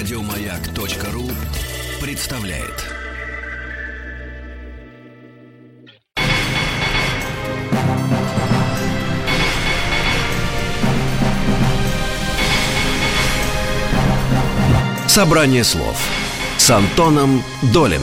Радиомаяк.ру представляет. Собрание слов с Антоном Долиным.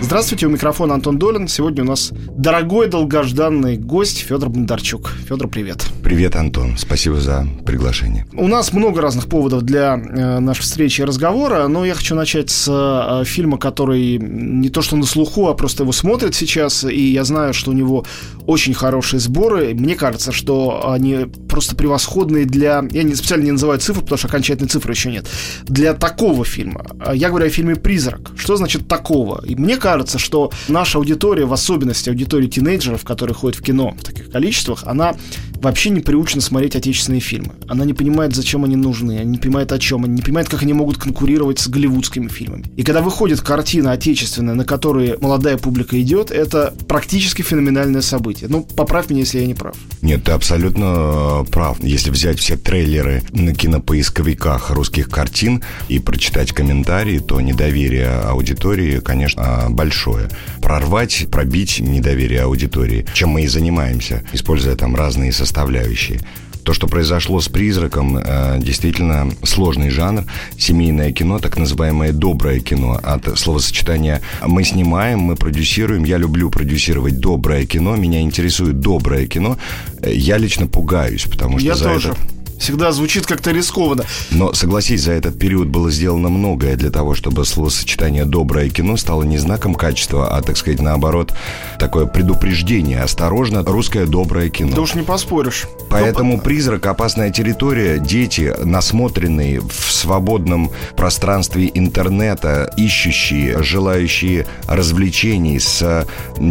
Здравствуйте, у микрофона Антон Долин. Сегодня у нас дорогой долгожданный гость Федор Бондарчук. Федор, привет. Привет, Антон. Спасибо за приглашение. У нас много разных поводов для э, нашей встречи и разговора, но я хочу начать с э, фильма, который не то что на слуху, а просто его смотрят сейчас, и я знаю, что у него очень хорошие сборы. Мне кажется, что они просто превосходные для... Я не специально не называю цифры, потому что окончательной цифры еще нет. Для такого фильма. Я говорю о фильме «Призрак». Что значит «такого»? И мне кажется, что наша аудитория, в особенности аудитория тинейджеров, которые ходят в кино в таких количествах, она вообще не приучена смотреть отечественные фильмы. Она не понимает, зачем они нужны, она не понимает о чем, она не понимает, как они могут конкурировать с голливудскими фильмами. И когда выходит картина отечественная, на которой молодая публика идет, это практически феноменальное событие. Ну, поправь меня, если я не прав. Нет, ты абсолютно э, прав. Если взять все трейлеры на кинопоисковиках русских картин и прочитать комментарии, то недоверие аудитории, конечно, большое. Прорвать, пробить недоверие аудитории, чем мы и занимаемся, используя там разные составляющие. То, что произошло с «Призраком», э, действительно сложный жанр. Семейное кино, так называемое доброе кино. От словосочетания «мы снимаем», «мы продюсируем». Я люблю продюсировать доброе кино. Меня интересует доброе кино. Э, я лично пугаюсь, потому что Я за тоже. это всегда звучит как-то рискованно. Но, согласись, за этот период было сделано многое для того, чтобы словосочетание «доброе кино» стало не знаком качества, а, так сказать, наоборот, такое предупреждение. Осторожно, русское доброе кино. Да уж не поспоришь. Поэтому «Призрак. Опасная территория» дети, насмотренные в свободном пространстве интернета, ищущие, желающие развлечений с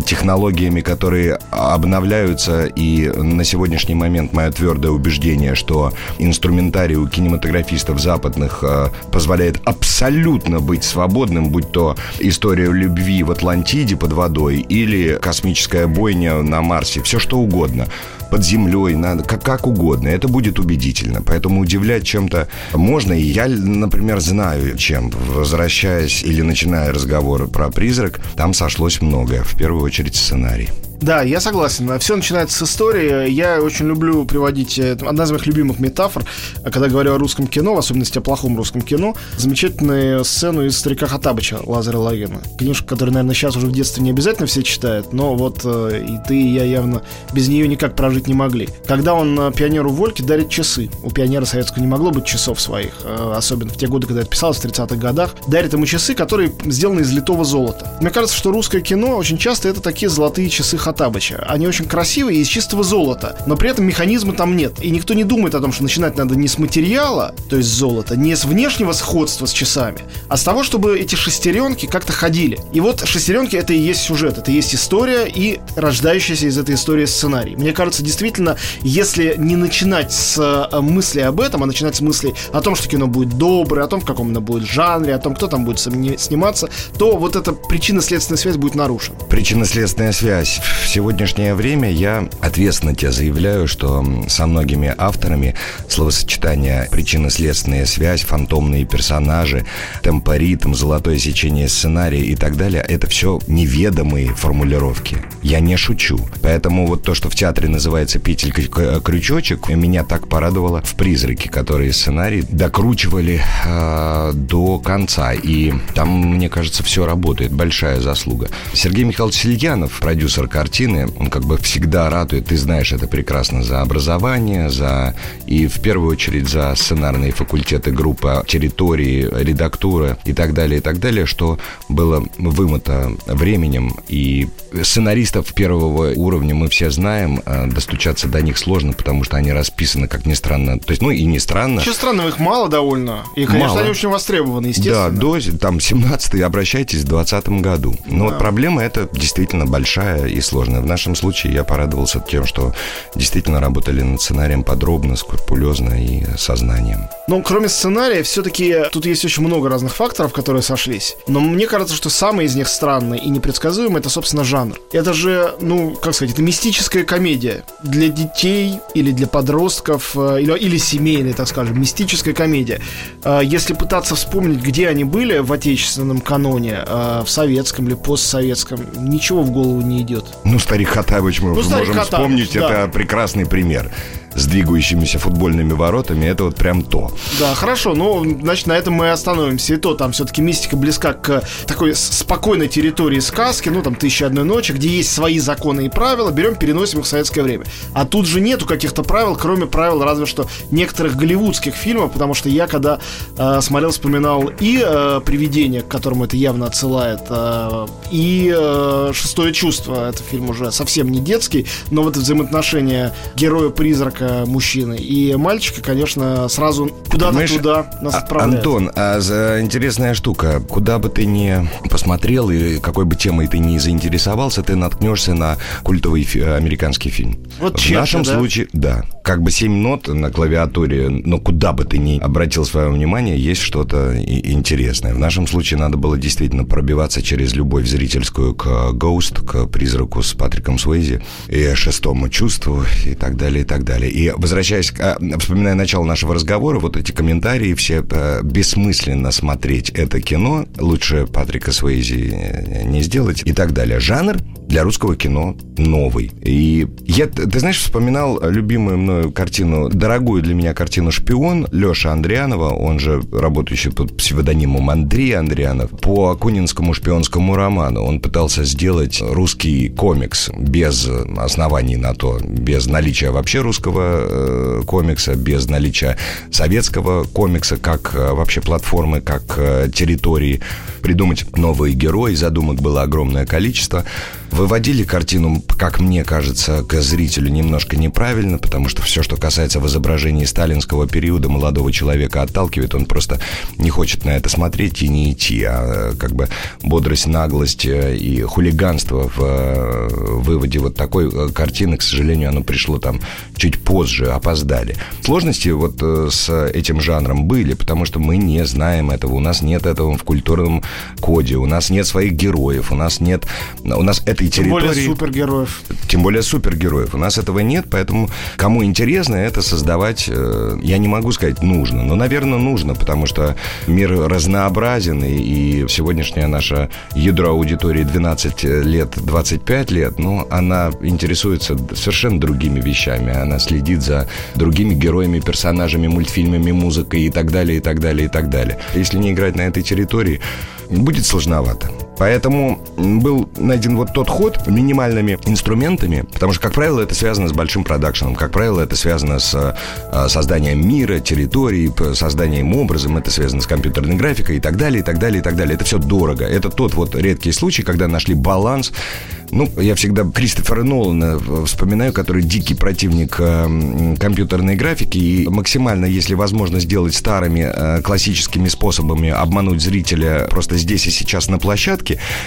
технологиями, которые обновляются, и на сегодняшний момент мое твердое убеждение, что инструментарий у кинематографистов западных э, позволяет абсолютно быть свободным, будь то история любви в Атлантиде под водой или космическая бойня на Марсе, все что угодно под землей, надо, как, как угодно. Это будет убедительно. Поэтому удивлять чем-то можно. И я, например, знаю, чем. Возвращаясь или начиная разговор про призрак, там сошлось многое. В первую очередь сценарий. Да, я согласен. Все начинается с истории. Я очень люблю приводить... э, Одна из моих любимых метафор, э, когда говорю о русском кино, в особенности о плохом русском кино, замечательную сцену из «Старика Хатабыча» Лазаря Лагина. Книжка, которую, наверное, сейчас уже в детстве не обязательно все читают, но вот э, и ты, и я явно без нее никак прожить не могли. Когда он пионеру Вольке дарит часы. У пионера советского не могло быть часов своих, особенно в те годы, когда это писалось, в 30-х годах. Дарит ему часы, которые сделаны из литого золота. Мне кажется, что русское кино очень часто это такие золотые часы Хатабыча. Они очень красивые и из чистого золота, но при этом механизма там нет. И никто не думает о том, что начинать надо не с материала, то есть золота, не с внешнего сходства с часами, а с того, чтобы эти шестеренки как-то ходили. И вот шестеренки это и есть сюжет, это и есть история и рождающаяся из этой истории сценарий. Мне кажется, действительно, если не начинать с э, мысли об этом, а начинать с мыслей о том, что кино будет доброе, о том, в каком оно будет жанре, о том, кто там будет сниматься, то вот эта причинно-следственная связь будет нарушена. Причинно-следственная связь. В сегодняшнее время я ответственно тебе заявляю, что со многими авторами словосочетание причинно-следственная связь, фантомные персонажи, темпоритм, золотое сечение сценария и так далее, это все неведомые формулировки. Я не шучу. Поэтому вот то, что в театре называется петель к- крючочек, меня так порадовало в «Призраке», которые сценарий докручивали э, до конца. И там, мне кажется, все работает. Большая заслуга. Сергей Михайлович Сельянов, продюсер картины, он как бы всегда ратует, ты знаешь это прекрасно, за образование, за и в первую очередь за сценарные факультеты, группа территории, редактура и так далее, и так далее, что было вымыто временем. И сценаристов первого уровня мы все знаем, а достучаться до них сложно, потому что они расписаны, как ни странно. То есть, ну и не странно. Еще странно, их мало довольно. И, конечно, Мало. они очень востребованы, естественно. Да, до там 17 обращайтесь в 2020 году. Но вот проблема это действительно большая и сложная. Сложное. В нашем случае я порадовался тем, что действительно работали над сценарием подробно, скрупулезно и сознанием. Но кроме сценария, все-таки тут есть очень много разных факторов, которые сошлись. Но мне кажется, что самый из них странный и непредсказуемый это, собственно, жанр. Это же, ну, как сказать, это мистическая комедия для детей или для подростков, э, или, или семейная, так скажем, мистическая комедия. Э, если пытаться вспомнить, где они были в отечественном каноне, э, в советском или постсоветском, ничего в голову не идет. Ну, старик Хатабыч мы ну, можем Хатабыч, вспомнить, да. это прекрасный пример с двигающимися футбольными воротами, это вот прям то. Да, хорошо, ну, значит, на этом мы остановимся. И то там все-таки мистика близка к такой спокойной территории сказки, ну, там, «Тысяча одной ночи», где есть свои законы и правила, берем, переносим их в советское время. А тут же нету каких-то правил, кроме правил разве что некоторых голливудских фильмов, потому что я, когда э, смотрел, вспоминал и э, «Привидение», к которому это явно отсылает, э, и э, «Шестое чувство», это фильм уже совсем не детский, но вот взаимоотношения героя-призрака человека, мужчины. И мальчика, конечно, сразу куда-то туда нас а, отправляют. Антон, а за интересная штука. Куда бы ты ни посмотрел и какой бы темой ты ни заинтересовался, ты наткнешься на культовый фи- американский фильм. Вот В честно, нашем да? случае, да. Как бы семь нот на клавиатуре, но куда бы ты ни обратил свое внимание, есть что-то интересное. В нашем случае надо было действительно пробиваться через любовь зрительскую к Ghost, к призраку с Патриком Суэйзи и шестому чувству и так далее, и так далее. И возвращаясь, а, вспоминая начало нашего разговора, вот эти комментарии все э, бессмысленно смотреть это кино, лучше Патрика Суэйзи не сделать и так далее. Жанр для русского кино новый. И я, ты знаешь, вспоминал любимую мною картину, дорогую для меня картину «Шпион» Леша Андрианова, он же работающий под псевдонимом Андрей Андрианов, по Акунинскому шпионскому роману. Он пытался сделать русский комикс без оснований на то, без наличия вообще русского э, комикса, без наличия советского комикса, как э, вообще платформы, как э, территории, придумать новые герои, задумок было огромное количество выводили картину, как мне кажется, к зрителю немножко неправильно, потому что все, что касается в изображении сталинского периода, молодого человека отталкивает, он просто не хочет на это смотреть и не идти, а как бы бодрость, наглость э, и хулиганство в э, выводе вот такой э, картины, к сожалению, оно пришло там чуть позже, опоздали. Сложности вот с этим жанром были, потому что мы не знаем этого, у нас нет этого в культурном коде, у нас нет своих героев, у нас нет, у нас это этой территории. Тем более супергероев. Тем более супергероев. У нас этого нет, поэтому кому интересно это создавать, э, я не могу сказать нужно, но, наверное, нужно, потому что мир разнообразен, и, сегодняшняя наша ядро аудитории 12 лет, 25 лет, ну, она интересуется совершенно другими вещами. Она следит за другими героями, персонажами, мультфильмами, музыкой и так далее, и так далее, и так далее. Если не играть на этой территории, будет сложновато. Поэтому был найден вот тот ход минимальными инструментами, потому что, как правило, это связано с большим продакшеном, как правило, это связано с э, созданием мира, территории, созданием образом, это связано с компьютерной графикой и так далее, и так далее, и так далее. Это все дорого. Это тот вот редкий случай, когда нашли баланс ну, я всегда Кристофера Нолана вспоминаю, который дикий противник э, компьютерной графики и максимально, если возможно, сделать старыми э, классическими способами обмануть зрителя просто здесь и сейчас на площадке,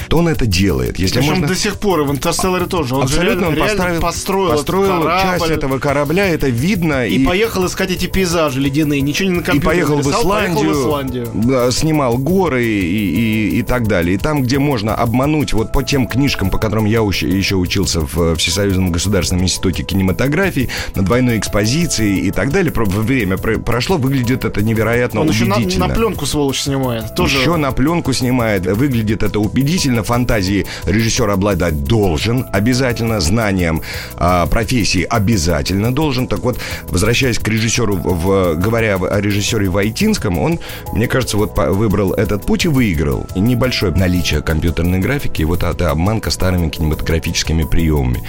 то он это делает. Если Причем можно... до сих пор в «Интерстелларе» тоже. Он Абсолютно, же он поставил, построил, построил корабль, часть этого корабля, это видно. И, и поехал искать эти пейзажи ледяные, ничего не на компьютере И поехал, нарисал, в Исландию, поехал в Исландию, снимал горы и, и, и так далее. И там, где можно обмануть, вот по тем книжкам, по которым я еще учил учился в Всесоюзном государственном институте кинематографии, на двойной экспозиции и так далее. Время прошло, выглядит это невероятно Он убедительно. еще на, на пленку, сволочь, снимает. Тоже... Еще на пленку снимает. Выглядит это убедительно. Фантазии режиссер обладать должен обязательно. Знанием а, профессии обязательно должен. Так вот, возвращаясь к режиссеру, в, говоря о режиссере Войтинском, он, мне кажется, вот выбрал этот путь и выиграл. Небольшое наличие компьютерной графики, и вот эта обманка старыми кинематографическими приемами.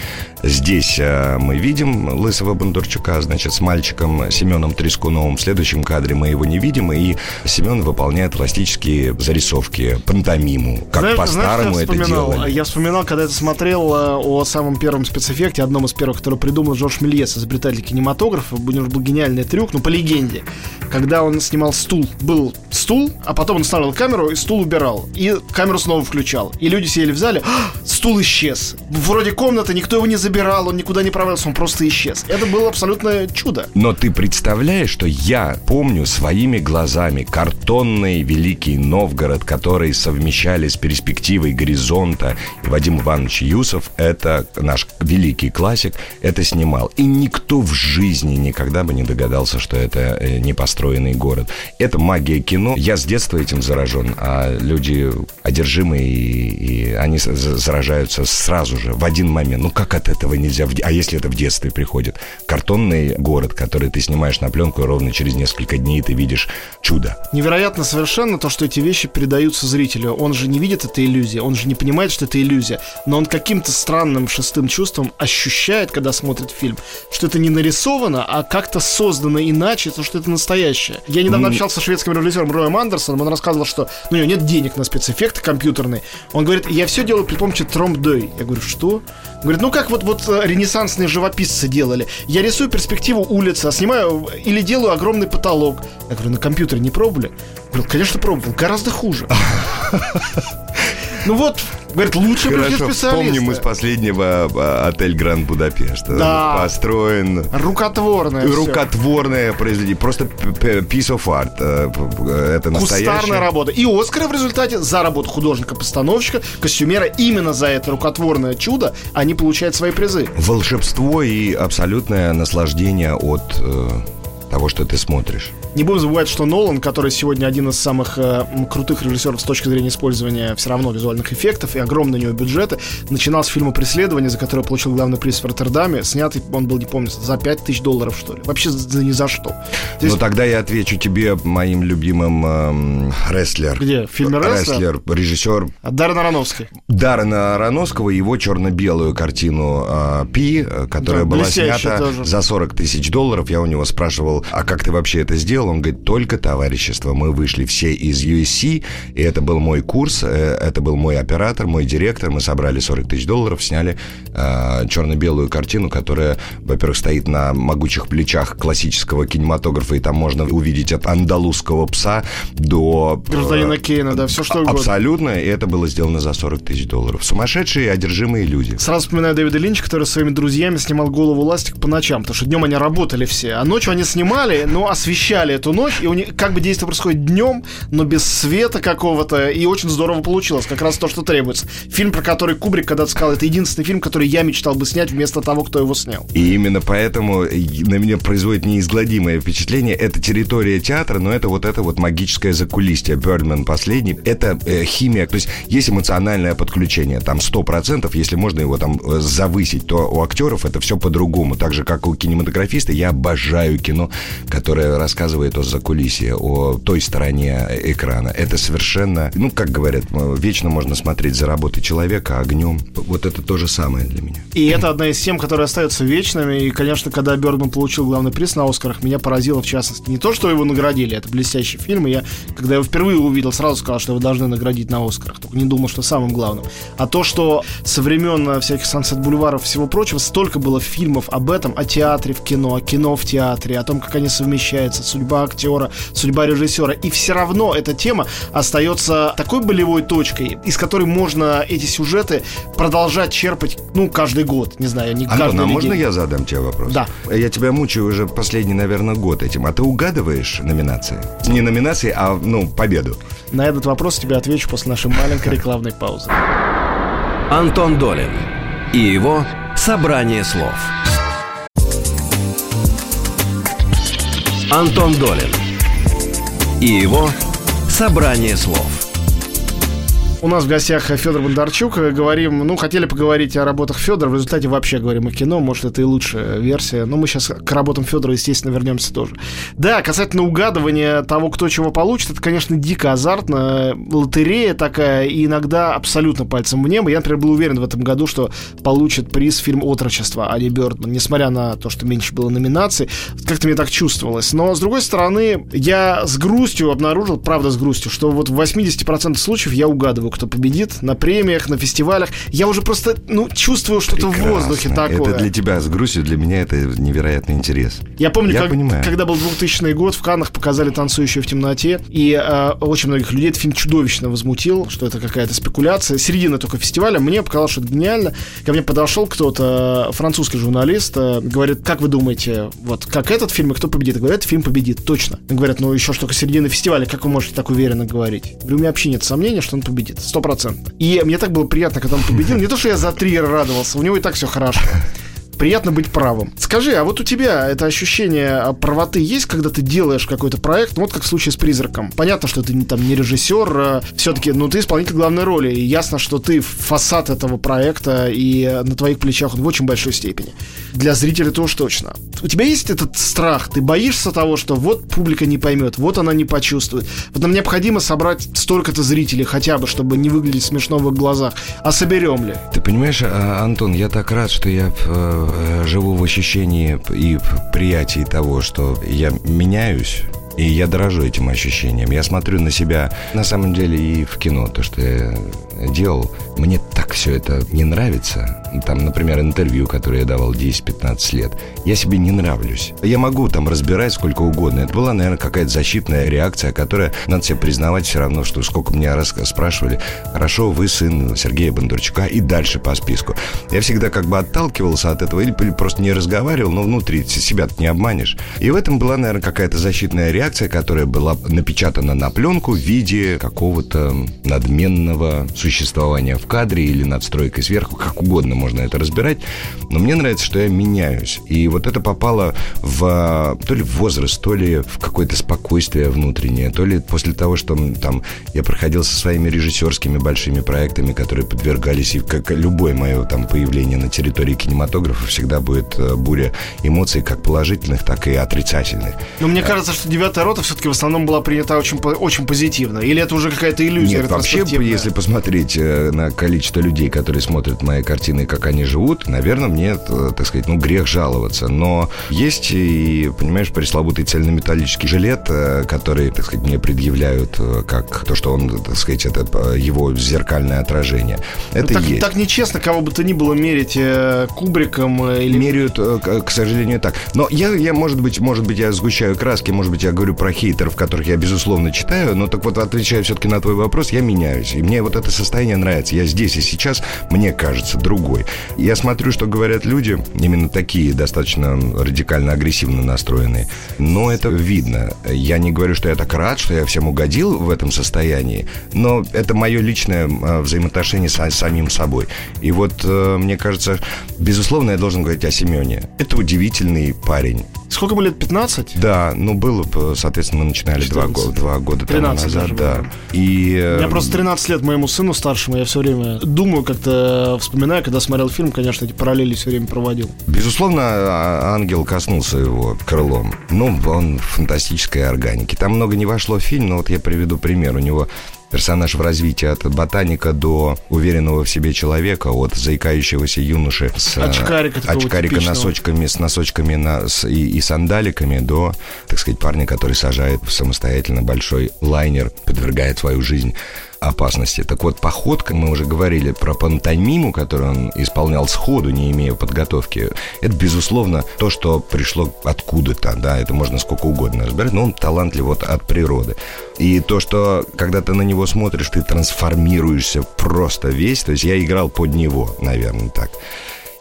Здесь э, мы видим Лысого Бондарчука, значит, с мальчиком Семеном Трескуновым. В следующем кадре мы его не видим, и Семен выполняет пластические зарисовки, пантомиму. Какую Знаешь, по-старому знаешь, это делали. Я вспоминал, когда это смотрел э, о самом первом спецэффекте, одном из первых, который придумал Джордж Мельес, изобретатель кинематографа. У него был гениальный трюк, ну, по легенде. Когда он снимал стул, был стул, а потом он ставил камеру и стул убирал. И камеру снова включал. И люди сидели в зале, «А, стул исчез. Вроде комната, никто его не забирал, он никуда не провалился, он просто исчез. Это было абсолютное чудо. Но ты представляешь, что я помню своими глазами картонный Великий Новгород, который совмещали с перспективой горизонта. И Вадим Иванович Юсов, это наш великий классик, это снимал. И никто в жизни никогда бы не догадался, что это э, не построенный город. Это магия кино. Я с детства этим заражен, а люди одержимые, и, они заражаются сразу же, в один момент. Ну как от этого нельзя? в А если это в детстве приходит? Картонный город, который ты снимаешь на пленку, и ровно через несколько дней ты видишь чудо. Невероятно совершенно то, что эти вещи передаются зрителю. Он же не видит этой иллюзии, он же не понимает, что это иллюзия. Но он каким-то странным шестым чувством ощущает, когда смотрит фильм, что это не нарисовано, а как-то создано иначе, то, что это настоящее. Я недавно общался с шведским режиссером Роем Андерсоном, он рассказывал, что ну, у него нет денег на спецэффекты компьютерные. Он говорит, я все делаю при помощи тромбдой. Я говорю, что? Он говорит, ну как вот, вот э, ренессансные живописцы делали. Я рисую перспективу улицы, а снимаю или делаю огромный потолок. Я говорю, на компьютере не пробовали? Говорит, конечно, пробовал, гораздо хуже. Ну вот, говорит, лучше пришли Хорошо, специалисты. вспомним из последнего а, отель Гранд Будапешт. Да. Построен Рукотворное рукотворное произведение, просто piece of art. э, Это Кустарная настоящее. работа. И Оскары в результате за работу художника-постановщика, костюмера, именно за это рукотворное чудо они получают свои призы. Волшебство и абсолютное наслаждение от э, того, что ты смотришь. Не будем забывать, что Нолан, который сегодня один из самых э, крутых режиссеров с точки зрения использования все равно визуальных эффектов и огромные у него бюджеты, начинал с фильма «Преследование», за который получил главный приз в Роттердаме. Снятый, он был, не помню, за 5 тысяч долларов, что ли. Вообще за ни за что. То Но есть, тогда я отвечу тебе, моим любимым эм, рестлер. Где? В фильме «Рестлер»? Рестлер, режиссер от Даррена Аронофски. Даррена Ароноского, его черно-белую картину э, «Пи», э, которая Да, была снята тоже. за 40 тысяч долларов. Я у него спрашивал, а как ты вообще это сделал? Он говорит, только товарищество. Мы вышли все из USC, и это был мой курс, э, это был мой оператор, мой директор. Мы собрали 40 тысяч долларов, сняли э, черно-белую картину, которая, во-первых, стоит на могучих плечах классического кинематографа, и там можно увидеть от андалузского пса до... э, Гражданина Кейна, да, все что угодно. Абсолютно, и это было сделано за 40 тысяч долларов. Сумасшедшие и одержимые люди. Сразу вспоминаю Дэвида Линча, который со своими друзьями снимал голову ластик по ночам, потому что днем они работали все, а ночью они снимали, но освещали эту ночь, и у них как бы действие происходит днем, но без света какого-то, и очень здорово получилось, как раз то, что требуется. Фильм, про который Кубрик когда-то сказал, это единственный фильм, который я мечтал бы снять вместо того, кто его снял. И именно поэтому на меня производит неизгладимое впечатление. Это территория театра, но это вот это вот магическое закулисье. Бёрдман последний. Это э, химия. То есть есть эмоциональное подключение. Там 100%, если можно его там э, завысить, то у актеров это все по-другому. Так же, как у кинематографиста, я обожаю кино, которое рассказывает о закулисье, о той стороне экрана. Это совершенно, ну, как говорят, э, вечно можно смотреть за работой человека огнем. Вот это то же самое для меня. И это одна из тем, которые остаются вечными. И, конечно, когда Бёрдман получил главный приз на Оскарах, меня поразило, в частности, не то, что его наградили, это блестящий фильм, и я, когда его впервые увидел, сразу сказал, что его должны наградить на Оскарах. Только не думал, что самым главным. А то, что со времен э, всяких Сансет Бульваров всего прочего, столько было фильмов об этом, о театре в кино, о кино в театре, о том, как они совмещаются, судьба актера, судьба режиссера. И все равно эта тема остается такой болевой точкой, из которой можно эти сюжеты продолжать черпать, ну, каждый год. Не знаю, не каждый Антон, а или можно день. я задам тебе вопрос? Да. Я тебя мучаю уже последний, наверное, год этим. А ты угадываешь номинации? Не номинации, а, ну, победу. На этот вопрос тебе отвечу после нашей маленькой рекламной паузы. Антон Долин и его «Собрание слов». Антон Долин и его «Собрание слов». У нас в гостях Федор Бондарчук. Говорим, ну, хотели поговорить о работах Федора. В результате вообще говорим о кино. Может, это и лучшая версия. Но мы сейчас к работам Федора, естественно, вернемся тоже. Да, касательно угадывания того, кто чего получит, это, конечно, дико азартно. Лотерея такая, и иногда абсолютно пальцем в небо. Я, например, был уверен в этом году, что получит приз фильм «Отрочество» Али Бёрдман. Несмотря на то, что меньше было номинаций, как-то мне так чувствовалось. Но, с другой стороны, я с грустью обнаружил, правда с грустью, что вот в 80% случаев я угадываю его, кто победит на премиях, на фестивалях. Я уже просто, ну, чувствую что-то в воздухе такое. Это для тебя с грустью, для меня это невероятный интерес. Я помню, Я как, понимаю. когда был 2000 год, в Каннах показали «Танцующую в темноте», и э, очень многих людей этот фильм чудовищно возмутил, что это какая-то спекуляция. Середина только фестиваля. Мне показалось, что это гениально. Ко мне подошел кто-то, французский журналист, э, говорит, как вы думаете, вот как этот фильм и кто победит? Я говорю, этот фильм победит, точно. Говорят, ну еще что только середина фестиваля, как вы можете так уверенно говорить? Говорю, у меня вообще нет сомнения, что он победит, сто процентов. И мне так было приятно, когда он победил. Не то, что я за Триер радовался, у него и так все хорошо приятно быть правым. Скажи, а вот у тебя это ощущение правоты есть, когда ты делаешь какой-то проект, ну, вот как в случае с «Призраком». Понятно, что ты там не режиссер, а все-таки, ну, ты исполнитель главной роли, и ясно, что ты фасад этого проекта, и на твоих плечах он в очень большой степени. Для зрителя тоже точно. У тебя есть этот страх? Ты боишься того, что вот публика не поймет, вот она не почувствует. Вот нам необходимо собрать столько-то зрителей хотя бы, чтобы не выглядеть смешно в их глазах. А соберем ли? Ты понимаешь, а, Антон, я так рад, что я Э, живу в ощущении и приятии того, что я меняюсь, и я дорожу этим ощущением. Я смотрю на себя, на самом деле, и в кино, то, что я делал. Мне так все это не нравится. Там, например, интервью, которое я давал 10-15 лет. Я себе не нравлюсь. Я могу там разбирать сколько угодно. Это была, наверное, какая-то защитная реакция, которая, надо себе признавать все равно, что сколько меня раз спрашивали, хорошо, вы сын Сергея Бондарчука, и дальше по списку. Я всегда как бы отталкивался от этого или просто не разговаривал, но внутри себя не обманешь. И в этом была, наверное, какая-то защитная реакция, которая была напечатана на пленку в виде какого-то надменного существования существования в кадре или надстройкой сверху, как угодно можно это разбирать. Но мне нравится, что я меняюсь. И вот это попало в то ли в возраст, то ли в какое-то спокойствие внутреннее, то ли после того, что там я проходил со своими режиссерскими большими проектами, которые подвергались, и как любое мое там появление на территории кинематографа всегда будет э, буря эмоций, как положительных, так и отрицательных. Но мне кажется, что девятая рота все-таки в основном была принята очень, очень позитивно. Или это уже какая-то иллюзия? Нет, вообще, если посмотреть посмотреть э, на количество людей, которые смотрят мои картины, как они живут, наверное, мне, э, так сказать, ну, грех жаловаться. Но есть и, понимаешь, пресловутый цельнометаллический жилет, э, который, так сказать, мне предъявляют как то, что он, так сказать, это его зеркальное отражение. Это ну, так, есть. Так нечестно кого бы то ни было мерить кубриком или... Меряют, к сожалению, так. Но я, я, может быть, может быть, я сгущаю краски, может быть, я говорю про хейтеров, которых я, безусловно, читаю, но так вот, отвечая все-таки на твой вопрос, я меняюсь. И мне вот это состояние состояние нравится. Я здесь и сейчас, мне кажется, другой. Я смотрю, что говорят люди, именно такие, достаточно радикально агрессивно настроенные. Но это видно. Я не говорю, что я так рад, что я всем угодил в этом состоянии, но это мое личное а, взаимоотношение с самим собой. И вот, э, мне кажется, безусловно, я должен говорить о Семене. Это удивительный парень. Сколько ему лет? 15? Да, ну было, соответственно, мы начинали два года, два года тому назад, да. И... У меня просто 13 лет моему сыну старшему, я все время думаю, как-то вспоминаю, когда смотрел фильм, конечно, эти параллели все время проводил. Безусловно, а, ангел коснулся его крылом. Ну, он фантастической органики. Там много не вошло в фильм, но вот я приведу пример. У него персонаж в развитии от ботаника до уверенного в себе человека, от заикающегося юноши с очкарика, очкарика носочками, с носочками на, с, и, и сандаликами до, так сказать, парня, который сажает самостоятельно большой лайнер, подвергает свою жизнь опасности. Так вот, походка, мы уже говорили про пантомиму, которую он исполнял сходу, не имея подготовки. Это, безусловно, то, что пришло откуда-то, да, это можно сколько угодно разбирать, но он талантлив вот от природы. И то, что, когда ты на него смотришь, ты трансформируешься просто весь, то есть я играл под него, наверное, так.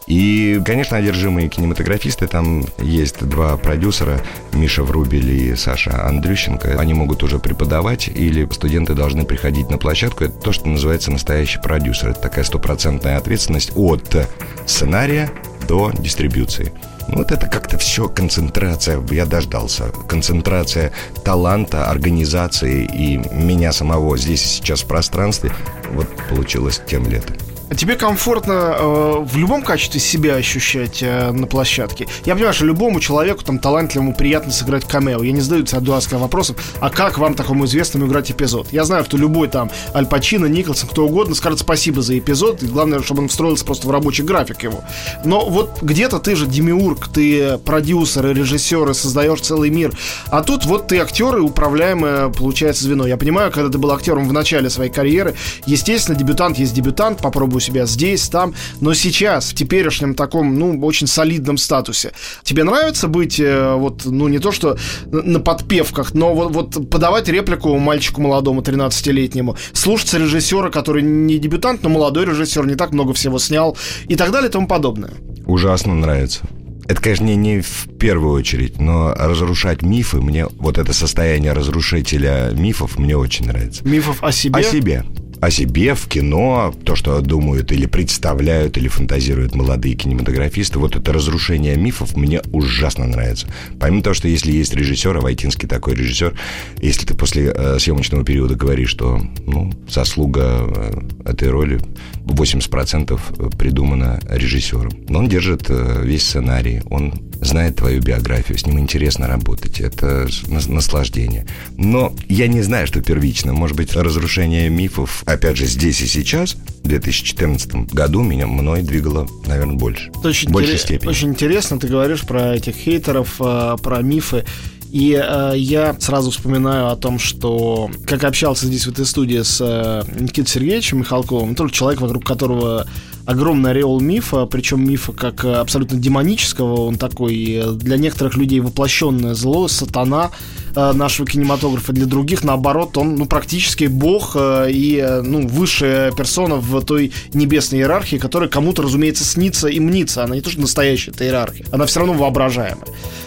И, конечно, одержимые кинематографисты. Там есть два продюсера, Миша Врубель и Саша Андрющенко. Они могут уже преподавать, или студенты должны приходить на площадку. Это то, что называется настоящий продюсер. Это такая стопроцентная ответственность от сценария до дистрибуции. Вот это как-то все концентрация, я дождался, концентрация таланта, организации и меня самого здесь и сейчас в пространстве, вот получилось тем летом. Тебе комфортно э, в любом качестве себя ощущать э, на площадке? Я понимаю, что любому человеку, там, талантливому, приятно сыграть камео. Я не задаю тебе дурацких вопросов, а как вам, такому известному, играть эпизод? Я знаю, что любой там Аль Пачино, Николсон, кто угодно скажет спасибо за эпизод, и главное, чтобы он встроился просто в рабочий график его. Но вот где-то ты же демиург, ты продюсер и режиссер, и создаешь целый мир. А тут вот ты актер и управляемое, получается, звено. Я понимаю, когда ты был актером в начале своей карьеры, естественно, дебютант есть дебютант, попробуй у себя здесь, там. Но сейчас, в теперешнем таком, ну, очень солидном статусе, тебе нравится быть, э, вот, ну, не то что на подпевках, но вот, вот подавать реплику мальчику молодому, 13-летнему, слушаться режиссера, который не дебютант, но молодой режиссер, не так много всего снял, и так далее и тому подобное. Ужасно нравится. Это, конечно, не, не в первую очередь, но разрушать мифы, мне вот это состояние разрушителя мифов мне очень нравится. Мифов о себе? О себе о себе в кино, то, что думают или представляют, или фантазируют молодые кинематографисты, вот это разрушение мифов мне ужасно нравится. Помимо того, что если есть режиссер, а Войтинский такой режиссер, если ты после э, съемочного периода говоришь, что ну, заслуга э, этой роли 80% придумана режиссером. Но он держит э, весь сценарий, он знает твою биографию, с ним интересно работать, это наслаждение. Но я не знаю, что первично. Может быть, разрушение мифов, опять же, здесь и сейчас, в 2014 году, меня мной двигало, наверное, больше. Очень, большей интерес, степени. очень интересно, ты говоришь про этих хейтеров, э, про мифы. И э, я сразу вспоминаю о том, что как общался здесь в этой студии с э, Никитой Сергеевичем Михалковым, тоже человек, вокруг которого огромный ореол мифа, причем мифа как э, абсолютно демонического, он такой э, для некоторых людей воплощенное зло, сатана нашего кинематографа, для других, наоборот, он ну, практически бог и ну, высшая персона в той небесной иерархии, которая кому-то, разумеется, снится и мнится. Она не то, что настоящая эта иерархия, она все равно воображаемая.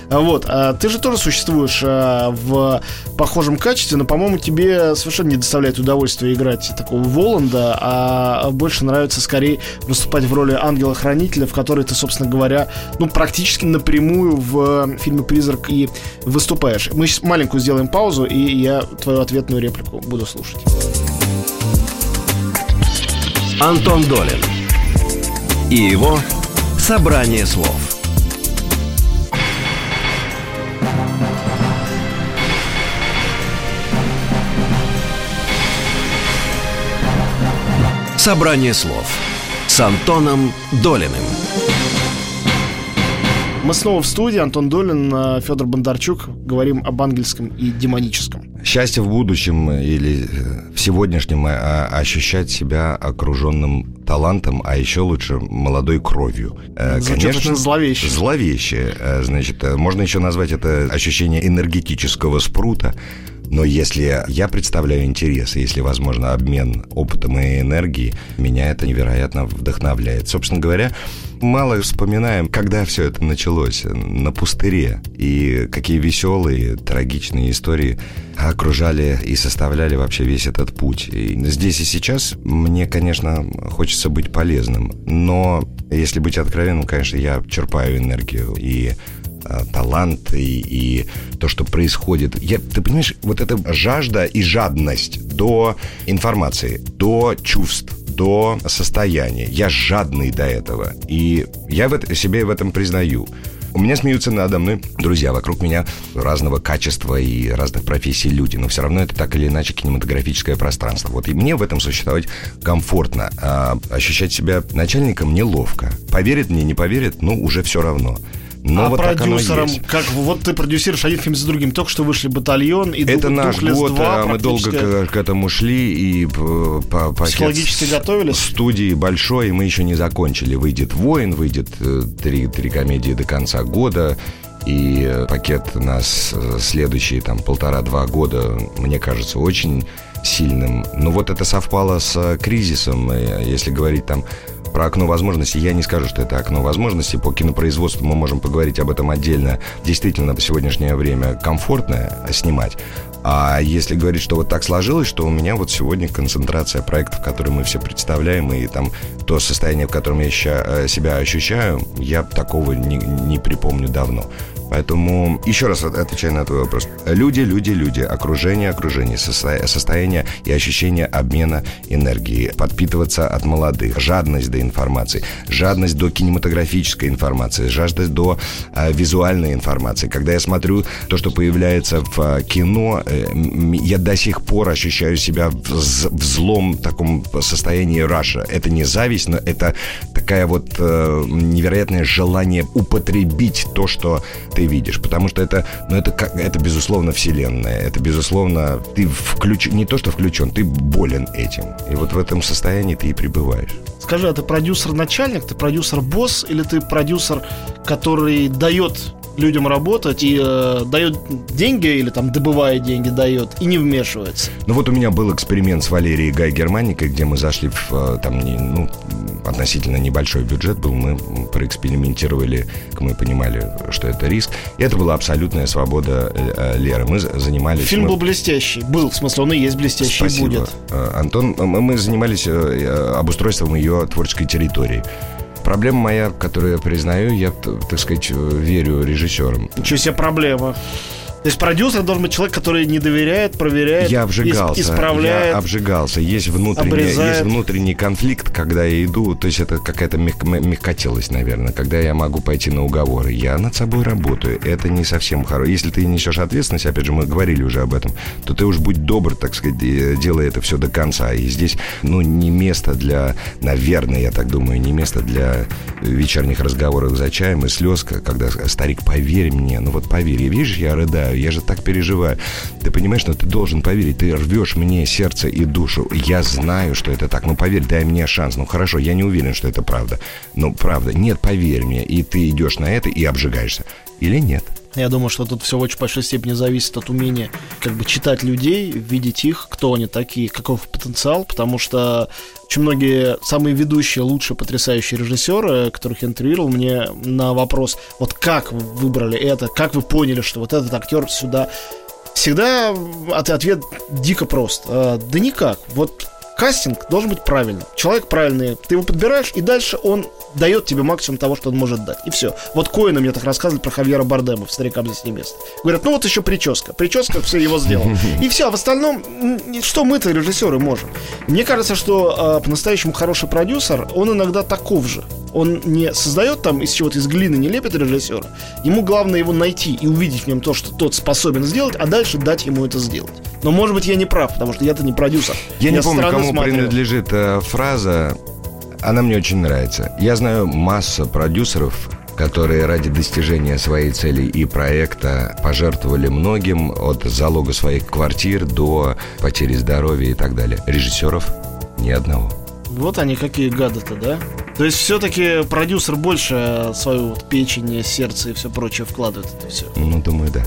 Вот. А ты же тоже существуешь в похожем качестве, но, по-моему, тебе совершенно не доставляет удовольствия играть такого Воланда, а больше нравится скорее выступать в роли ангела-хранителя, в которой ты, собственно говоря, ну, практически напрямую в фильме «Призрак» и выступаешь. Мы маленькую сделаем паузу, и я твою ответную реплику буду слушать. Антон Долин и его «Собрание слов». Собрание слов с Антоном Долиным. Мы снова в студии. Антон Долин, э, Федор Бондарчук. Говорим об ангельском и демоническом. Счастье в будущем или э, в сегодняшнем а, ощущать себя окруженным талантом, а еще лучше молодой кровью. Э, Звучит Конечно, зловеще. Зловеще. Значит, можно еще назвать это ощущение энергетического спрута. Но если я представляю интерес, если возможно обмен опытом и энергией, меня это невероятно вдохновляет. Собственно говоря, мало вспоминаем, когда все это началось, на пустыре, и какие веселые, трагичные истории окружали и составляли вообще весь этот путь. И здесь и сейчас мне, конечно, хочется быть полезным, но если быть откровенным, конечно, я черпаю энергию и Э, талант и, и то, что происходит. Я, ты понимаешь, вот эта жажда и жадность до информации, до чувств, до состояния. Я жадный до этого. И я в это, себе в этом признаю. У меня смеются надо мной друзья вокруг меня разного качества и разных профессий люди, но все равно это так или иначе кинематографическое пространство. Вот и мне в этом существовать комфортно, а ощущать себя начальником неловко. Поверит мне, не поверит, ну уже все равно. Но а вот продюсером, как вот ты продюсируешь один фильм за другим, только что вышли «Батальон» и Это наш год, 2, а мы долго к, к этому шли и по, Психологически готовились? Студии большой, и мы еще не закончили. Выйдет «Воин», выйдет э, три, три комедии до конца года, и пакет нас э, следующие там полтора-два года, мне кажется, очень сильным. Но вот это совпало с кризисом, если говорить там про окно возможностей я не скажу, что это окно возможностей. По кинопроизводству мы можем поговорить об этом отдельно. Действительно, в сегодняшнее время комфортно снимать. А если говорить, что вот так сложилось, что у меня вот сегодня концентрация проектов, которые мы все представляем, и там то состояние, в котором я э, себя ощущаю, я такого не, не припомню давно. Поэтому еще раз отвечаю на твой вопрос. Люди, люди, люди, окружение, окружение, состояние и ощущение обмена энергии, подпитываться от молодых, жадность до информации, жадность до кинематографической информации, жадность до э, визуальной информации. Когда я смотрю то, что появляется в э, кино, э, я до сих пор ощущаю себя в, в злом таком состоянии раша. Это не зависть, но это такая вот э, невероятное желание употребить то, что ты видишь, потому что это, ну это как, это безусловно вселенная, это безусловно ты включ, не то что включен, ты болен этим, и вот в этом состоянии ты и пребываешь. Скажи, а ты продюсер-начальник, ты продюсер-босс или ты продюсер, который дает людям работать и э, дает деньги или там добывает деньги, дает и не вмешивается. Ну вот у меня был эксперимент с Валерией Гай Германикой, где мы зашли в э, там не, ну, относительно небольшой бюджет был, мы проэкспериментировали, мы понимали, что это риск. И это была абсолютная свобода э, Леры. Мы занимались... Фильм мы... был блестящий. Был, в смысле, он и есть блестящий Спасибо. будет. Э, Антон, мы занимались обустройством ее творческой территории. Проблема моя, которую я признаю, я, так сказать, верю режиссерам. Ничего себе проблема. То есть продюсер должен быть человек, который не доверяет, проверяет, я обжигался, исправляет. Я обжигался. Есть внутренний, есть внутренний конфликт, когда я иду, то есть это какая-то мег, мягкотелость, наверное, когда я могу пойти на уговоры. Я над собой работаю. Это не совсем хорошо. Если ты несешь ответственность, опять же, мы говорили уже об этом, то ты уж будь добр, так сказать, делай это все до конца. И здесь, ну, не место для, наверное, я так думаю, не место для вечерних разговоров за чаем и слез, когда старик, поверь мне, ну вот поверь, видишь, я рыдаю, переживаю, я же так переживаю. Ты понимаешь, что ты должен поверить, ты рвешь мне сердце и душу. Я знаю, что это так, ну поверь, дай мне шанс. Ну хорошо, я не уверен, что это правда. Ну правда, нет, поверь мне. И ты идешь на это и обжигаешься. Или нет? Я думаю, что тут все в очень большой степени зависит от умения как бы читать людей, видеть их, кто они такие, каков потенциал, потому что очень многие самые ведущие, лучшие, потрясающие режиссеры, которых я интервьюировал, мне на вопрос, вот как вы выбрали это, как вы поняли, что вот этот актер сюда Всегда ответ дико прост. А, да никак. Вот кастинг должен быть правильным. Человек правильный, ты его подбираешь, и дальше он дает тебе максимум того, что он может дать. И все. Вот Коина мне так рассказывали про Хавьера Бардема в «Старикам здесь не место». Говорят, ну вот еще прическа. Прическа все его сделал. И все, а в остальном, что мы-то, режиссеры, можем? Мне кажется, что э, по-настоящему хороший продюсер, он иногда таков же. Он не создает там из чего-то из глины, не лепит режиссера. Ему главное его найти и увидеть в нем то, что тот способен сделать, а дальше дать ему это сделать. Но, может быть, я не прав, потому что я-то не продюсер. Я, я не помню, кому смотрю. принадлежит э, фраза. Она мне очень нравится. Я знаю массу продюсеров, которые ради достижения своей цели и проекта пожертвовали многим от залога своих квартир до потери здоровья и так далее. Режиссеров ни одного. Вот они какие гады-то, да? То есть все-таки продюсер больше свою вот печень, сердце и все прочее вкладывает это все. Ну, думаю, да.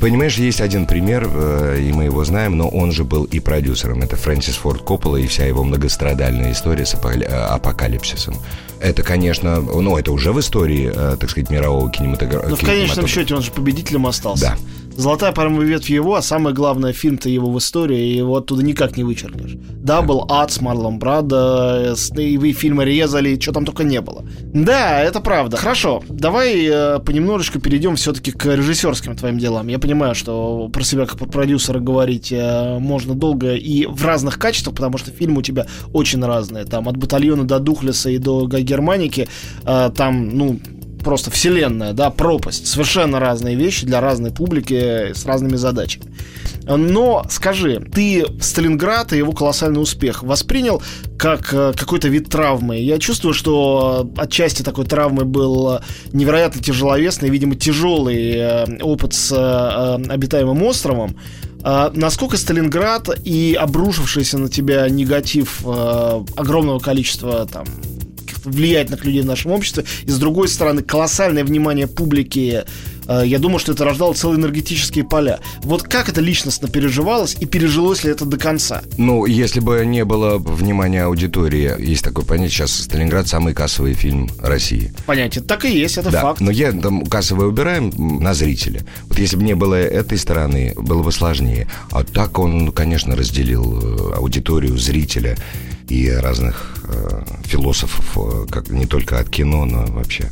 Понимаешь, есть один пример, э, и мы его знаем, но он же был и продюсером. Это Фрэнсис Форд Коппола и вся его многострадальная история с э, апокалипсисом. Это, конечно, ну, это уже в истории, э, так сказать, мирового кинематографа. Но в конечном счете он же победителем остался. Да. Золотая пальмовая ветвь его, а самое главное, фильм-то его в истории, и его оттуда никак не вычеркнешь. Да, был ад с Марлом Брадо, и вы фильмы резали, что там только не было. Да, это правда. Хорошо, давай э, понемножечку перейдем все-таки к режиссерским твоим делам. Я понимаю, что про себя как про продюсера говорить э, можно долго и в разных качествах, потому что фильмы у тебя очень разные. Там от батальона до Духлеса и до Германики, э, там, ну, просто вселенная, да, пропасть. Совершенно разные вещи для разной публики с разными задачами. Но скажи, ты Сталинград и его колоссальный успех воспринял как э, какой-то вид травмы? Я чувствую, что отчасти такой травмой был невероятно тяжеловесный, видимо, тяжелый э, опыт с э, обитаемым островом. А насколько Сталинград и обрушившийся на тебя негатив огромного количества там влиятельных людей в нашем обществе, и с другой стороны колоссальное внимание публики э, я думаю, что это рождало целые энергетические поля. Вот как это личностно переживалось и пережилось ли это до конца? Ну, если бы не было внимания аудитории, есть такое понятие, сейчас «Сталинград» самый кассовый фильм России. Понятие, так и есть, это да, факт. но я там кассовое убираем на зрителя. Вот если бы не было этой стороны, было бы сложнее. А так он, конечно, разделил э, аудиторию, зрителя и разных э, философов, э, как не только от кино, но вообще.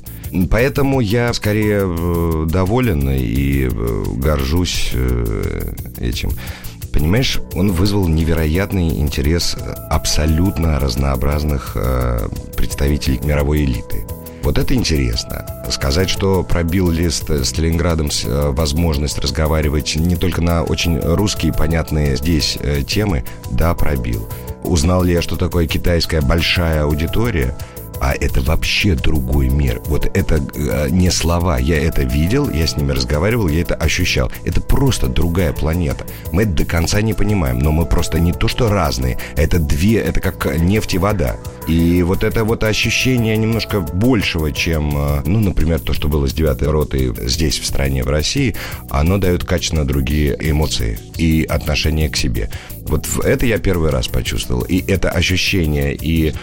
Поэтому я скорее э, доволен и э, горжусь э, этим. Понимаешь, он вызвал невероятный интерес абсолютно разнообразных представителей мировой элиты. Вот это интересно. Сказать, что пробил лист с Сталинградом возможность разговаривать не только на очень русские, понятные здесь темы, да, пробил. Узнал ли я, что такое китайская большая аудитория? а это вообще другой мир. Вот это э, не слова. Я это видел, я с ними разговаривал, я это ощущал. Это просто другая планета. Мы это до конца не понимаем, но мы просто не то что разные. Это две, это как нефть и вода. И вот это вот ощущение немножко большего, чем, э, ну, например, то, что было с девятой ротой здесь, в стране, в России, оно дает качественно другие эмоции и отношение к себе. Вот это я первый раз почувствовал. И это ощущение и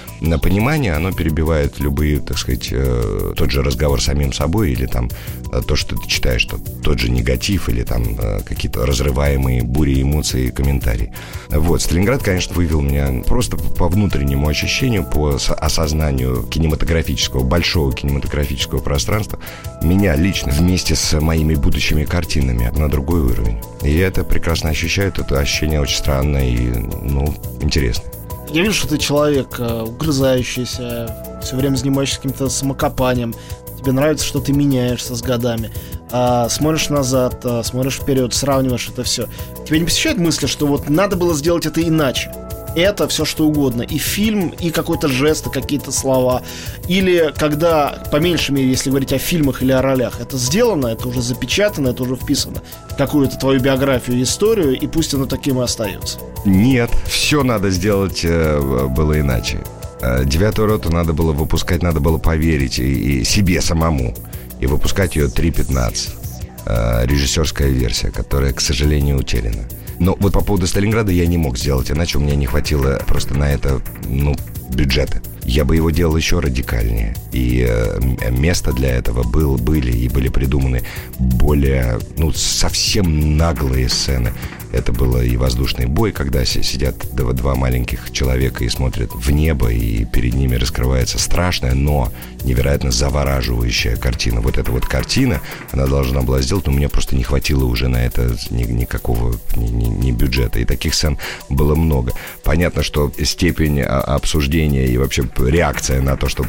понимание, оно перебивает любые, так сказать, э, тот же разговор с самим собой или там э, то, что ты читаешь, тот же негатив или там э, какие-то разрываемые бури эмоций и комментарии. Вот, Сталинград, конечно, вывел меня просто по внутреннему ощущению, по осознанию кинематографического, большого кинематографического пространства, меня лично вместе с моими будущими картинами на другой уровень. И это прекрасно ощущаю, это ощущение очень странное странно и, ну, интересно. Я вижу, что ты человек э, угрызающийся, все время занимаешься каким-то самокопанием. Тебе нравится, что ты меняешься с годами. А, смотришь назад, а, смотришь вперед, сравниваешь это все. Тебе не посещает мысль, что вот надо было сделать это иначе? Это все что угодно. И фильм, и какой-то жест, и какие-то слова. Или когда, по меньшей мере, если говорить о фильмах или о ролях, это сделано, это уже запечатано, это уже вписано какую-то твою биографию, историю, и пусть оно таким и остается. Нет, все надо сделать э, было иначе. Э, девятую роту надо было выпускать, надо было поверить и, и себе самому. И выпускать ее 3.15. Э, режиссерская версия, которая, к сожалению, утеряна. Но вот по поводу Сталинграда я не мог сделать, иначе у меня не хватило просто на это, ну, бюджета. Я бы его делал еще радикальнее. И э, место для этого был, были и были придуманы более, ну, совсем наглые сцены. Это было и воздушный бой, когда сидят два маленьких человека и смотрят в небо, и перед ними раскрывается страшная, но невероятно завораживающая картина. Вот эта вот картина, она должна была сделать, но мне просто не хватило уже на это ни, никакого ни, ни, ни бюджета. И таких сцен было много. Понятно, что степень обсуждения и вообще реакция на то, что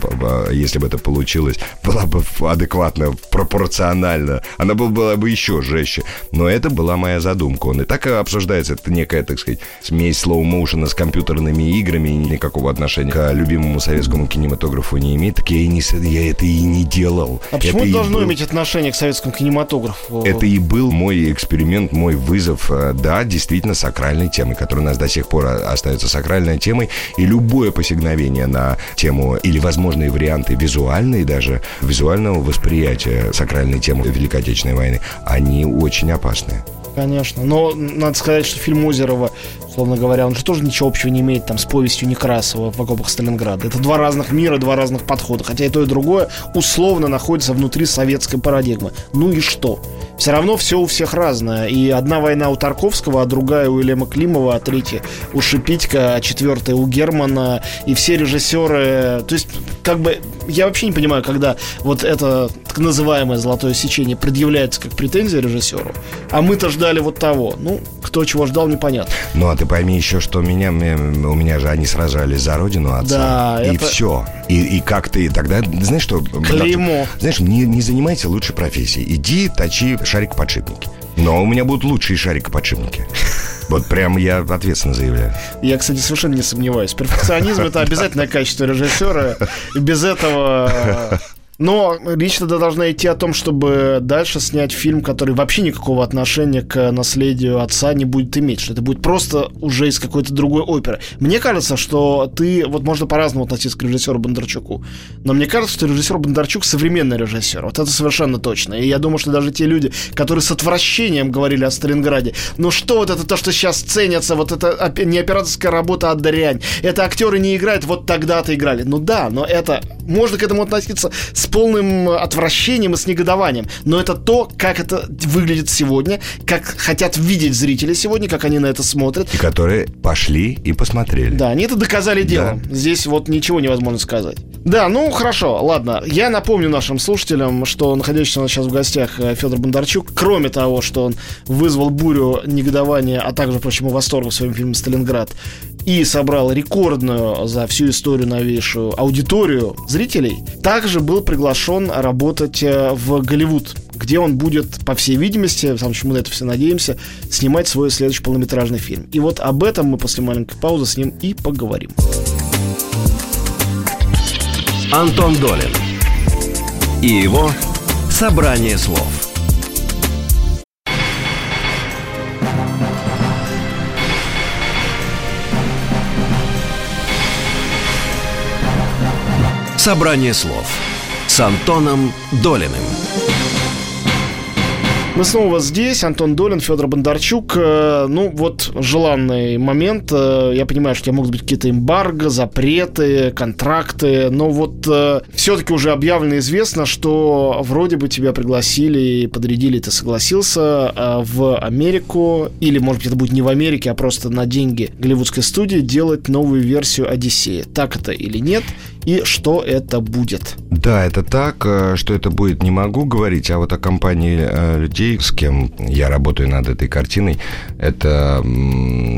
если бы это получилось, была бы адекватно, пропорционально. Она была, была бы еще жестче. Но это была моя задумка. Он и так обсуждается. Это некая, так сказать, смесь слоу-моушена с компьютерными играми, никакого отношения к любимому советскому кинематографу не имеет. Так я, и не, я это и не делал. А почему это должно был... иметь отношение к советскому кинематографу? Это и был мой эксперимент, мой вызов. Э, да, действительно, сакральной темы, которая у нас до сих пор остается сакральной темой. И любое посигновение на тему или возможные варианты визуальные даже, визуального восприятия сакральной темы Великой Отечественной войны, они очень опасны. Конечно. Но надо сказать, что фильм Озерова, условно говоря, он же тоже ничего общего не имеет там с повестью Некрасова в окопах Сталинграда. Это два разных мира, два разных подхода. Хотя и то, и другое условно находится внутри советской парадигмы. Ну и что? Все равно все у всех разное. И одна война у Тарковского, а другая у Ильяма Климова, а третья у Шипитька, а четвертая у Германа. И все режиссеры... То есть, как бы, я вообще не понимаю, когда вот это так называемое золотое сечение предъявляется как претензия режиссеру, а мы-то ждали вот того. Ну, кто чего ждал, непонятно. Ну, а ты пойми еще, что меня, у меня же они сражались за родину отца. Да, и это... все. И, и как ты тогда, знаешь что? Клеймо. Знаешь, не, не занимайся лучшей профессией. Иди точи шарик-подшипники. Но у меня будут лучшие шарикоподшипники. Вот прям я ответственно заявляю. Я, кстати, совершенно не сомневаюсь. Перфекционизм это обязательное качество режиссера. И без этого но речь тогда должна идти о том, чтобы дальше снять фильм, который вообще никакого отношения к наследию отца не будет иметь, что это будет просто уже из какой-то другой оперы. Мне кажется, что ты, вот можно по-разному относиться к режиссеру Бондарчуку, но мне кажется, что режиссер Бондарчук современный режиссер, вот это совершенно точно. И я думаю, что даже те люди, которые с отвращением говорили о Сталинграде, ну что вот это то, что сейчас ценится, вот это не операторская работа, а дрянь, это актеры не играют, вот тогда-то играли. Ну да, но это, можно к этому относиться с полным отвращением и с негодованием. Но это то, как это выглядит сегодня, как хотят видеть зрители сегодня, как они на это смотрят. И которые пошли и посмотрели. Да, они это доказали делом. Да. Здесь вот ничего невозможно сказать. Да, ну хорошо, ладно. Я напомню нашим слушателям, что находящийся у нас сейчас в гостях э, Федор Бондарчук, кроме того, что он вызвал бурю негодования, а также, впрочем, и восторга в своем фильме «Сталинград», и собрал рекордную за всю историю новейшую аудиторию зрителей, также был приглашен работать э, в Голливуд, где он будет, по всей видимости, что мы на это все надеемся, снимать свой следующий полнометражный фильм. И вот об этом мы после маленькой паузы с ним и поговорим. Антон Долин и его «Собрание слов». «Собрание слов» с Антоном Долиным. Мы снова здесь. Антон Долин, Федор Бондарчук. Э, ну, вот желанный момент. Э, я понимаю, что могут быть какие-то эмбарго, запреты, контракты. Но вот э, все-таки уже объявлено известно, что вроде бы тебя пригласили и подрядили, ты согласился в Америку. Или, может быть, это будет не в Америке, а просто на деньги голливудской студии делать новую версию Одиссея. Так это или нет? И что это будет. Да, это так. Что это будет, не могу говорить, а вот о компании людей, людей, с кем я работаю над этой картиной, это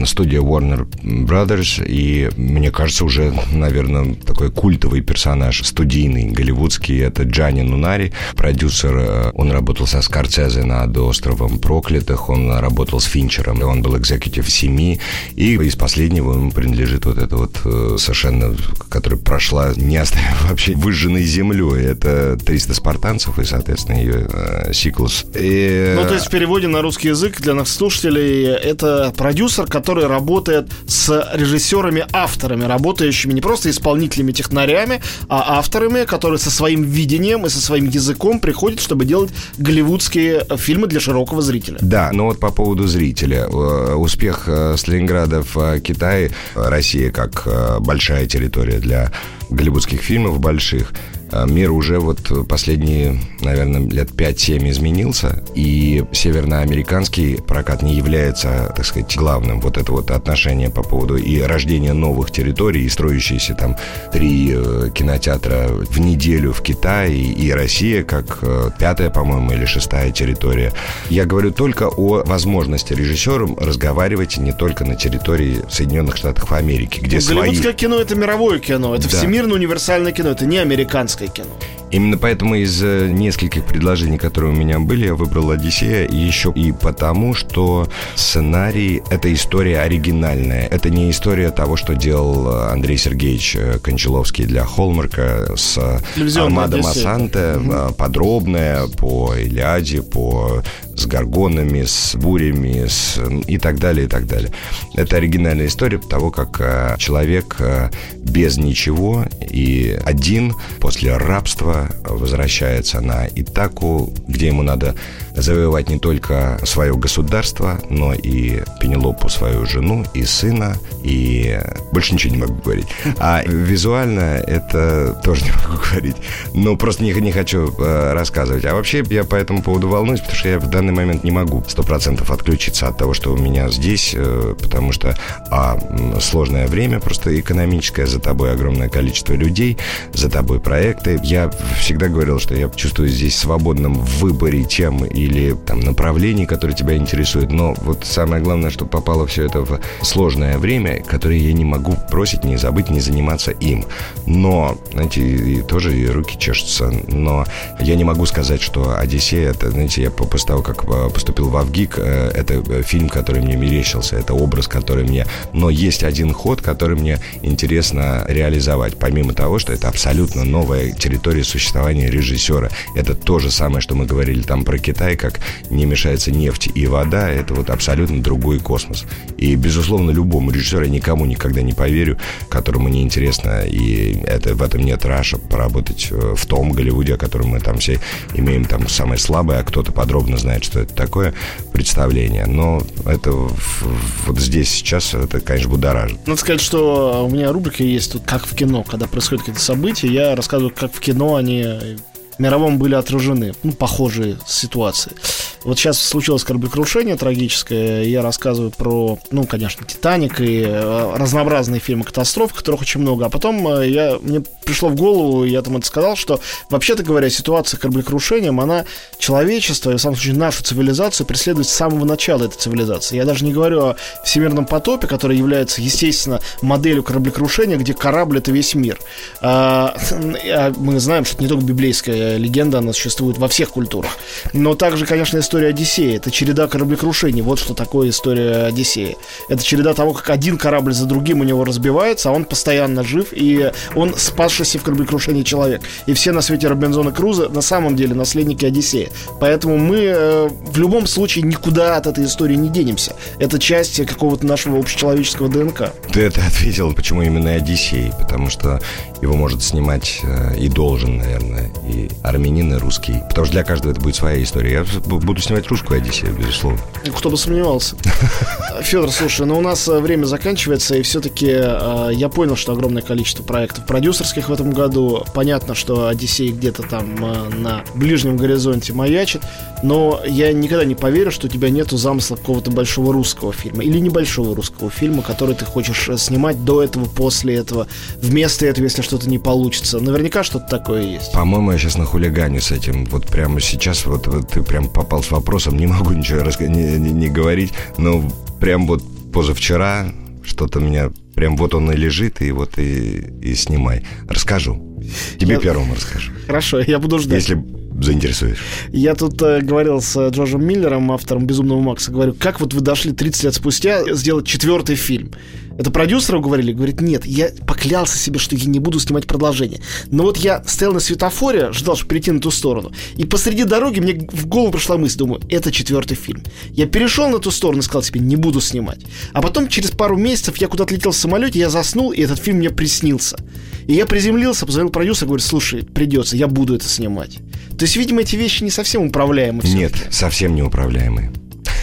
студия Warner Brothers, и мне кажется, уже, наверное, такой культовый персонаж, студийный, голливудский, это Джани Нунари, продюсер, э, он работал со Скорцезе над «Островом проклятых», он работал с Финчером, он был экзекутив «Семи», и из последнего ему принадлежит вот эта вот э, совершенно, которая прошла, не оставив вообще выжженной землей, это «300 спартанцев» и, соответственно, ее э, «Сиклус». И ну, то есть в переводе на русский язык для наших слушателей это продюсер, который работает с режиссерами-авторами, работающими не просто исполнителями-технарями, а авторами, которые со своим видением и со своим языком приходят, чтобы делать голливудские фильмы для широкого зрителя. Да, но вот по поводу зрителя. Э, успех э, Сталинграда в э, Китае, Россия как большая территория для голливудских фильмов больших – мир уже вот последние, наверное, лет 5-7 изменился, и северноамериканский прокат не является, так сказать, главным. Вот это вот отношение по поводу и рождения новых территорий, и строящиеся там три э, кинотеатра в неделю в Китае, и Россия как э, пятая, по-моему, или шестая территория. Я говорю только о возможности режиссерам разговаривать не только на территории Соединенных Штатов Америки, где ну, свои... Голливудское кино — это мировое кино, это да. всемирно универсальное кино, это не американское американское кино. Именно поэтому из э, нескольких предложений, которые у меня были, я выбрал «Одиссея» еще и потому, что сценарий — это история оригинальная. Это не история того, что делал э, Андрей Сергеевич э, Кончаловский для Холмарка с Армадом Асанте, угу. подробная по Илиаде, по с горгонами, с бурями с, и так далее, и так далее. Это оригинальная история того, как человек без ничего и один после рабства возвращается на Итаку, где ему надо завоевать не только свое государство, но и Пенелопу, свою жену, и сына, и больше ничего не могу говорить. А визуально это тоже не могу говорить. Ну, просто не, не хочу э, рассказывать. А вообще я по этому поводу волнуюсь, потому что я в данный момент не могу сто процентов отключиться от того, что у меня здесь, э, потому что, а, сложное время просто экономическое, за тобой огромное количество людей, за тобой проекты. Я всегда говорил, что я чувствую здесь свободным в выборе тем или там направлений, которые тебя интересуют. Но вот самое главное, что попало все это в сложное время, которое я не могу бросить, не забыть, не заниматься им. Но, знаете, и тоже и руки чешутся. Но я не могу сказать, что «Одиссея» это, знаете, я после того, как э, поступил в Авгик, э, это фильм, который мне мерещился, это образ, который мне... Но есть один ход, который мне интересно реализовать. Помимо того, что это абсолютно новая территория существования режиссера. Это то же самое, что мы говорили там про Китай, как не мешается нефть и вода, это вот абсолютно другой космос. И, безусловно, любому режиссеру я никому никогда не поверю, которому не интересно, и это, в этом нет раша, поработать э, в том Голливуде, о котором мы там все имеем там самое слабое, а кто-то подробно знает, что это такое, представление. Но это вот здесь сейчас, это, конечно, будоражит. Надо сказать, что у меня рубрика есть тут «Как в кино», когда происходят какие-то события, я рассказываю, как в кино они мировом были отражены ну, похожие ситуации. Вот сейчас случилось кораблекрушение трагическое. Я рассказываю про, ну, конечно, Титаник и э, разнообразные фильмы катастроф, которых очень много. А потом э, я, мне пришло в голову, я там это сказал, что, вообще-то говоря, ситуация кораблекрушением, она человечество, и в самом случае нашу цивилизацию преследует с самого начала этой цивилизации. Я даже не говорю о всемирном потопе, который является, естественно, моделью кораблекрушения, где корабль — это весь мир. А, а мы знаем, что это не только библейская легенда, она существует во всех культурах. Но также, конечно, история Одиссея. Это череда кораблекрушений. Вот что такое история Одиссея. Это череда того, как один корабль за другим у него разбивается, а он постоянно жив, и он спасшийся в кораблекрушении человек. И все на свете Робинзона Круза на самом деле наследники Одиссея. Поэтому мы э, в любом случае никуда от этой истории не денемся. Это часть какого-то нашего общечеловеческого ДНК. Ты это ответил, почему именно Одиссей? Потому что его может снимать э, и должен, наверное, и армянин, и русский. Потому что для каждого это будет своя история. Я буду снимать русскую Одиссею, безусловно. Кто бы сомневался. Федор, слушай, ну у нас э, время заканчивается, и все-таки э, я понял, что огромное количество проектов продюсерских в этом году. Понятно, что Одиссей где-то там э, на ближнем горизонте маячит, но я никогда не поверю, что у тебя нету замысла какого-то большого русского фильма или небольшого русского фильма, который ты хочешь э, снимать до этого, после этого, вместо этого, если что-то не получится. Наверняка что-то такое есть. По-моему, я сейчас на хулигане с этим. Вот прямо сейчас вот, вот ты прям попал с вопросом, не могу ничего не, не, не говорить, но прям вот позавчера что-то меня прям вот он и лежит, и вот и, и снимай. Расскажу. Тебе я... первому расскажу. Хорошо, я буду ждать. Если заинтересуешь. Я тут э, говорил с Джорджем Миллером, автором «Безумного Макса», говорю, как вот вы дошли 30 лет спустя сделать четвертый фильм? Это продюсеру говорили? Говорит, нет, я поклялся себе, что я не буду снимать продолжение. Но вот я стоял на светофоре, ждал, чтобы перейти на ту сторону. И посреди дороги мне в голову пришла мысль, думаю, это четвертый фильм. Я перешел на ту сторону и сказал себе, не буду снимать. А потом через пару месяцев я куда-то летел в самолете, я заснул, и этот фильм мне приснился. И я приземлился, позвонил продюсеру, говорю, слушай, придется, я буду это снимать. То есть, видимо, эти вещи не совсем управляемы. Нет, совсем не управляемые.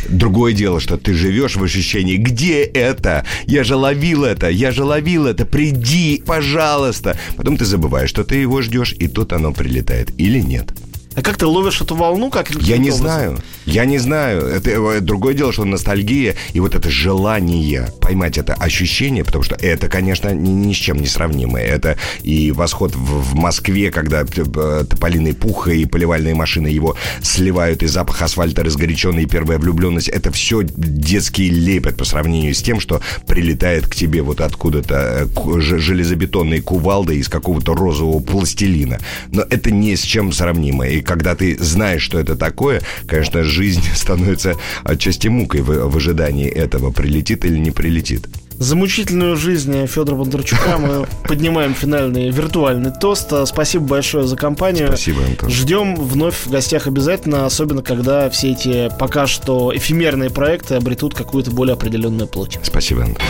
Другое дело, что ты живешь в ощущении, где это? Я же ловил это, я же ловил это, приди, пожалуйста. Потом ты забываешь, что ты его ждешь, и тут оно прилетает. Или нет. А как ты ловишь эту волну? Как я не образом? знаю. Я не знаю. Это, это другое дело, что ностальгия и вот это желание поймать это ощущение, потому что это, конечно, ни, ни с чем не сравнимое. Это и восход в, в Москве, когда э, тополиный пух и поливальные машины его сливают, и запах асфальта разгоряченный, и первая влюбленность. Это все детский лепет по сравнению с тем, что прилетает к тебе вот откуда-то э, железобетонные кувалды из какого-то розового пластилина. Но это ни с чем сравнимое. И когда ты знаешь, что это такое, конечно, жизнь становится отчасти мукой в, в ожидании этого, прилетит или не прилетит. За мучительную жизнь Федора Бондарчука мы поднимаем финальный виртуальный тост. Спасибо большое за компанию. Спасибо, Антон. Ждем вновь в гостях обязательно, особенно когда все эти пока что эфемерные проекты обретут какую-то более определенную плоть. Спасибо, Антон.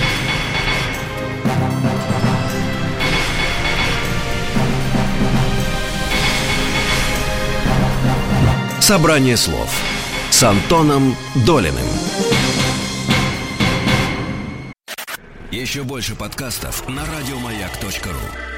Собрание слов с Антоном Долиным. Еще больше подкастов на радиомаяк.ру